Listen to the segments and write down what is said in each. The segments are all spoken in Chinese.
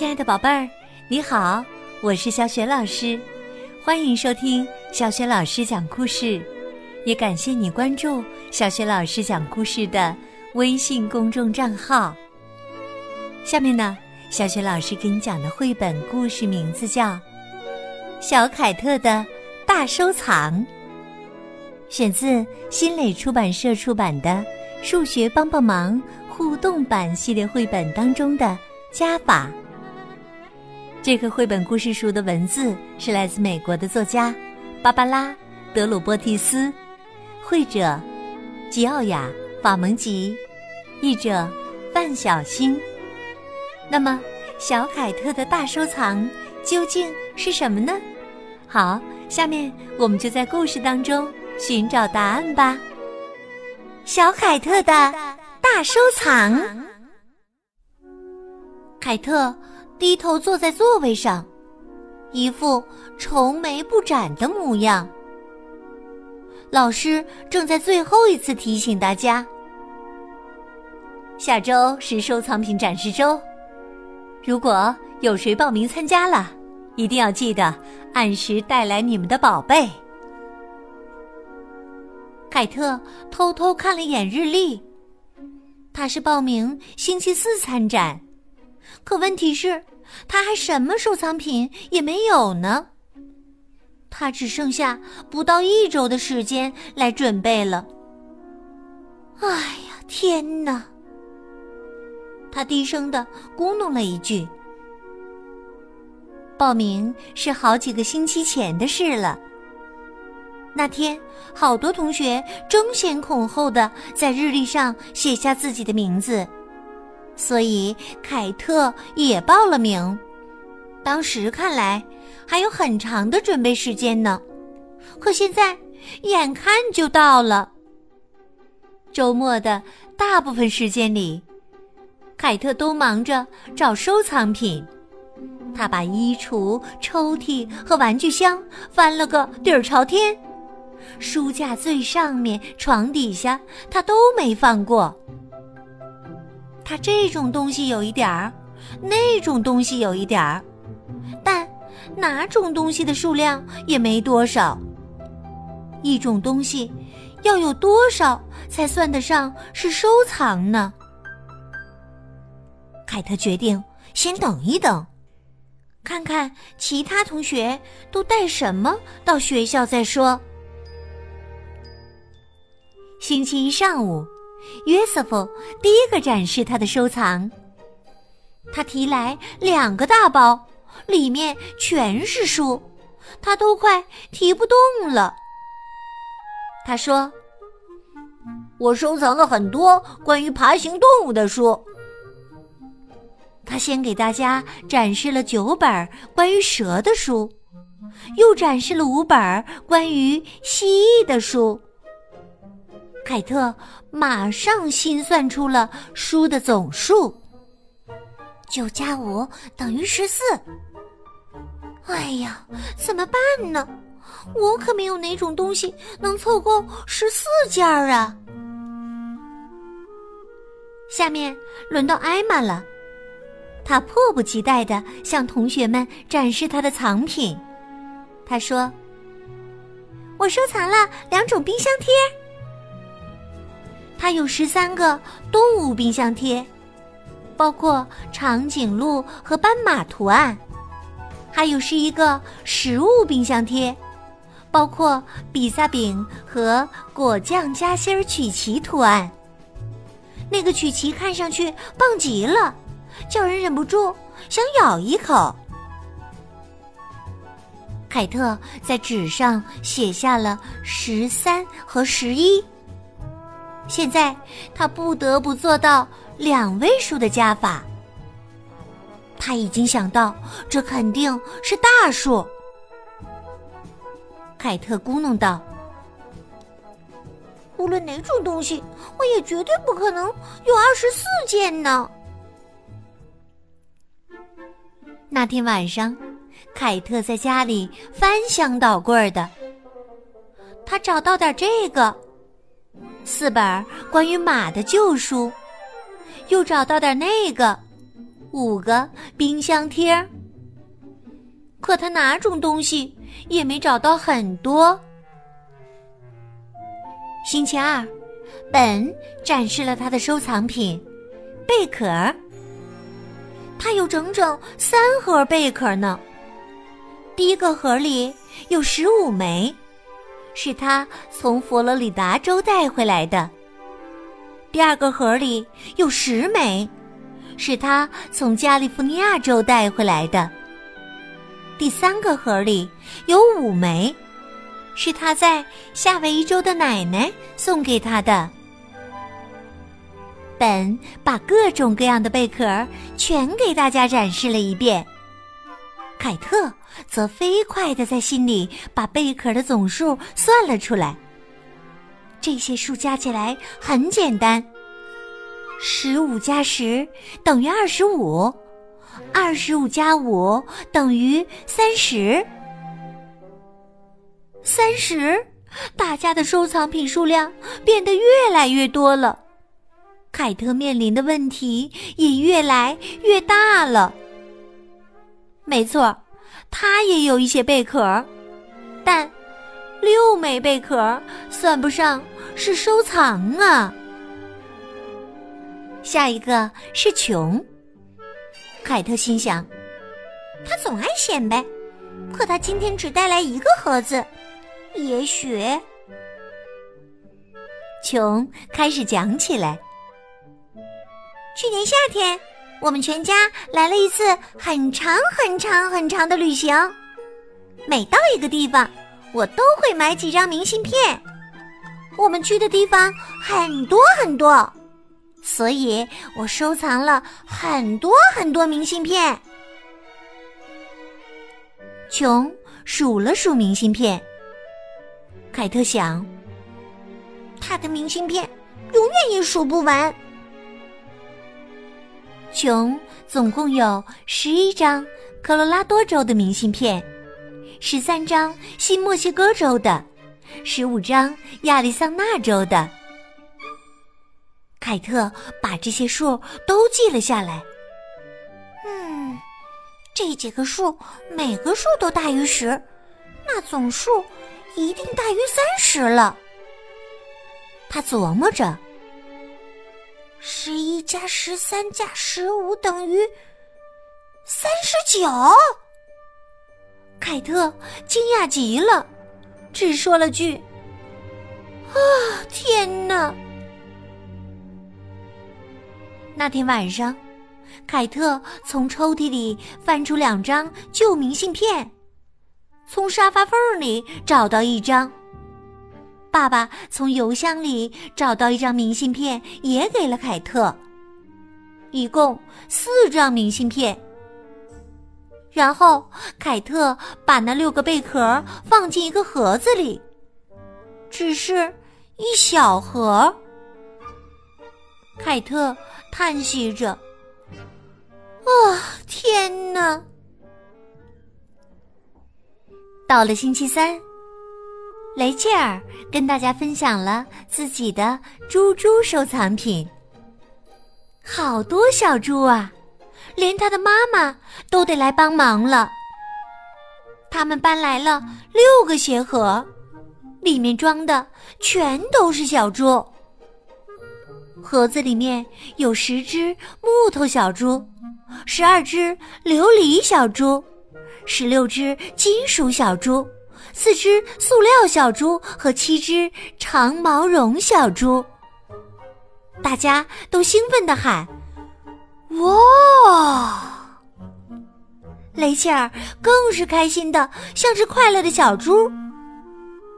亲爱的宝贝儿，你好，我是小雪老师，欢迎收听小雪老师讲故事，也感谢你关注小雪老师讲故事的微信公众账号。下面呢，小雪老师给你讲的绘本故事名字叫《小凯特的大收藏》，选自新蕾出版社出版的《数学帮帮忙》互动版系列绘本当中的加法。这个绘本故事书的文字是来自美国的作家芭芭拉·德鲁波蒂斯，绘者吉奥雅·法蒙吉，译者范小星。那么，小凯特的大收藏究竟是什么呢？好，下面我们就在故事当中寻找答案吧。小凯特的大收藏，凯特。低头坐在座位上，一副愁眉不展的模样。老师正在最后一次提醒大家：下周是收藏品展示周，如果有谁报名参加了，一定要记得按时带来你们的宝贝。凯特偷偷看了一眼日历，他是报名星期四参展。可问题是，他还什么收藏品也没有呢。他只剩下不到一周的时间来准备了。哎呀，天哪！他低声的咕哝了一句。报名是好几个星期前的事了。那天，好多同学争先恐后的在日历上写下自己的名字。所以凯特也报了名。当时看来还有很长的准备时间呢，可现在眼看就到了。周末的大部分时间里，凯特都忙着找收藏品。他把衣橱、抽屉和玩具箱翻了个底儿朝天，书架最上面、床底下，他都没放过。他这种东西有一点儿，那种东西有一点儿，但哪种东西的数量也没多少。一种东西要有多少才算得上是收藏呢？凯特决定先等一等，看看其他同学都带什么到学校再说。星期一上午。约瑟夫第一个展示他的收藏。他提来两个大包，里面全是书，他都快提不动了。他说：“我收藏了很多关于爬行动物的书。”他先给大家展示了九本关于蛇的书，又展示了五本关于蜥蜴的书。凯特马上心算出了书的总数，九加五等于十四。哎呀，怎么办呢？我可没有哪种东西能凑够十四件儿啊！下面轮到艾玛了，她迫不及待的向同学们展示她的藏品。她说：“我收藏了两种冰箱贴。”它有十三个动物冰箱贴，包括长颈鹿和斑马图案；还有是一个食物冰箱贴，包括比萨饼和果酱夹心曲奇图案。那个曲奇看上去棒极了，叫人忍不住想咬一口。凯特在纸上写下了十三和十一。现在他不得不做到两位数的加法。他已经想到，这肯定是大数。凯特咕哝道：“无论哪种东西，我也绝对不可能有二十四件呢。”那天晚上，凯特在家里翻箱倒柜的，他找到点这个。四本关于马的旧书，又找到点那个，五个冰箱贴。可他哪种东西也没找到很多。星期二，本展示了他的收藏品——贝壳。他有整整三盒贝壳呢。第一个盒里有十五枚，是他从佛罗里达州带回来的。第二个盒里有十枚，是他从加利福尼亚州带回来的。第三个盒里有五枚，是他在夏威夷州的奶奶送给他的。本把各种各样的贝壳全给大家展示了一遍。凯特则飞快的在心里把贝壳的总数算了出来。这些数加起来很简单：十五加十等于二十五。二十五加五等于三十，三十，大家的收藏品数量变得越来越多了，凯特面临的问题也越来越大了。没错，他也有一些贝壳，但六枚贝壳算不上是收藏啊。下一个是穷。凯特心想：“他总爱显摆，可他今天只带来一个盒子。也许……”琼开始讲起来：“去年夏天，我们全家来了一次很长、很长、很长的旅行。每到一个地方，我都会买几张明信片。我们去的地方很多很多。”所以我收藏了很多很多明信片。琼数了数明信片，凯特想，他的明信片永远也数不完。琼总共有十一张科罗拉多州的明信片，十三张新墨西哥州的，十五张亚利桑那州的。凯特把这些数都记了下来。嗯，这几个数每个数都大于十，那总数一定大于三十了。他琢磨着：十一加十三加十五等于三十九。凯特惊讶极了，只说了句：“啊，天哪！”那天晚上，凯特从抽屉里翻出两张旧明信片，从沙发缝里找到一张。爸爸从邮箱里找到一张明信片，也给了凯特。一共四张明信片。然后凯特把那六个贝壳放进一个盒子里，只是一小盒。凯特。叹息着，啊，天哪！到了星期三，雷切尔跟大家分享了自己的猪猪收藏品。好多小猪啊，连他的妈妈都得来帮忙了。他们搬来了六个鞋盒，里面装的全都是小猪。盒子里面有十只木头小猪，十二只琉璃小猪，十六只金属小猪，四只塑料小猪和七只长毛绒小猪。大家都兴奋地喊：“哇！”雷切尔更是开心的像只快乐的小猪，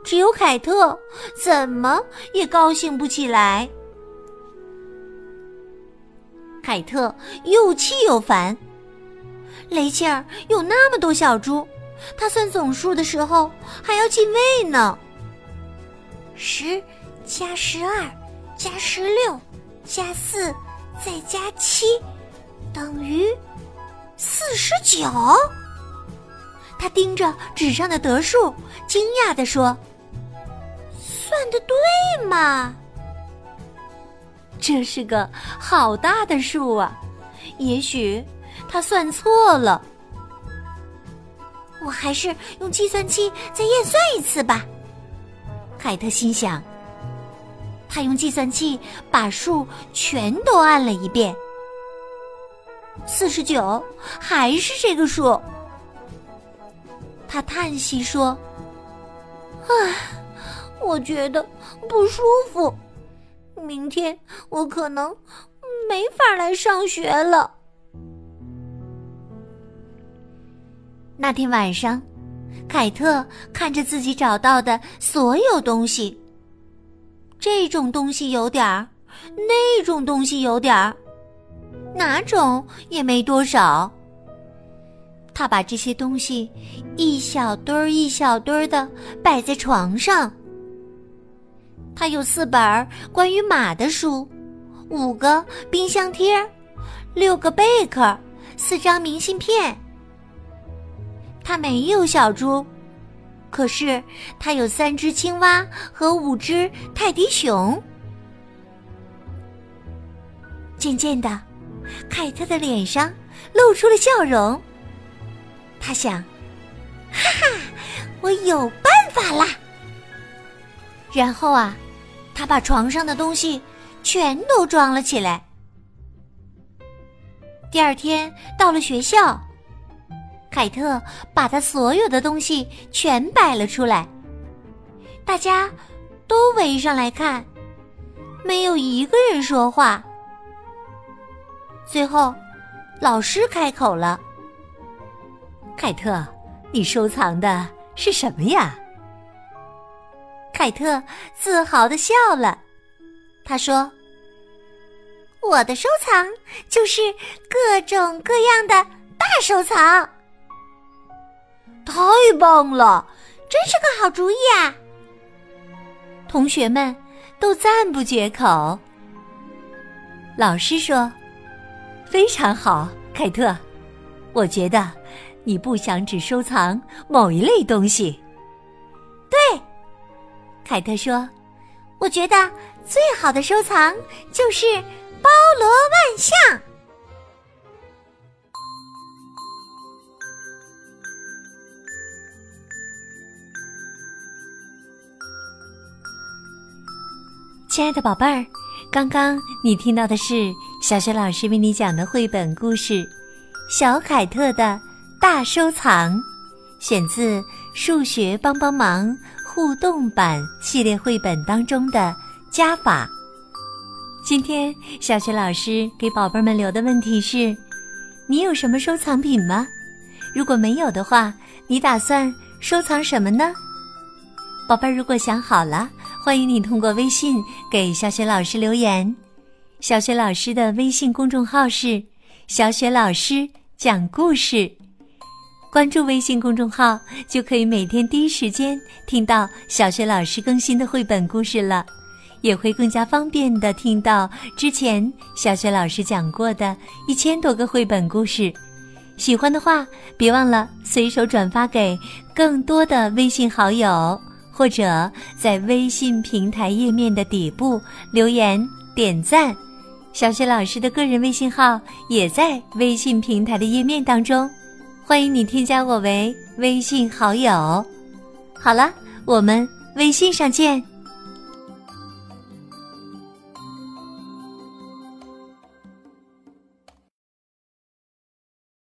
只有凯特怎么也高兴不起来。凯特又气又烦。雷切尔有那么多小猪，他算总数的时候还要进位呢。十加十二加十六加四再加七等于四十九。他盯着纸上的得数，惊讶地说：“算的对吗？”这是个好大的数啊！也许他算错了。我还是用计算器再验算一次吧。凯特心想。他用计算器把数全都按了一遍，四十九还是这个数。他叹息说：“唉，我觉得不舒服，明天我可能没法来上学了。”那天晚上，凯特看着自己找到的所有东西。这种东西有点儿，那种东西有点儿，哪种也没多少。他把这些东西一小堆儿一小堆儿的摆在床上。他有四本关于马的书，五个冰箱贴，六个贝壳，四张明信片。他没有小猪。可是，他有三只青蛙和五只泰迪熊。渐渐的，凯特的脸上露出了笑容。他想：“哈哈，我有办法啦！”然后啊，他把床上的东西全都装了起来。第二天到了学校。凯特把他所有的东西全摆了出来，大家都围上来看，没有一个人说话。最后，老师开口了：“凯特，你收藏的是什么呀？”凯特自豪的笑了，他说：“我的收藏就是各种各样的大收藏。”太棒了，真是个好主意啊！同学们都赞不绝口。老师说：“非常好，凯特，我觉得你不想只收藏某一类东西。”对，凯特说：“我觉得最好的收藏就是包罗万象。”亲爱的宝贝儿，刚刚你听到的是小雪老师为你讲的绘本故事《小凯特的大收藏》，选自《数学帮帮忙》互动版系列绘本当中的加法。今天小雪老师给宝贝们留的问题是：你有什么收藏品吗？如果没有的话，你打算收藏什么呢？宝贝儿，如果想好了。欢迎你通过微信给小雪老师留言。小雪老师的微信公众号是“小雪老师讲故事”，关注微信公众号就可以每天第一时间听到小雪老师更新的绘本故事了，也会更加方便的听到之前小雪老师讲过的一千多个绘本故事。喜欢的话，别忘了随手转发给更多的微信好友。或者在微信平台页面的底部留言点赞，小雪老师的个人微信号也在微信平台的页面当中，欢迎你添加我为微信好友。好了，我们微信上见。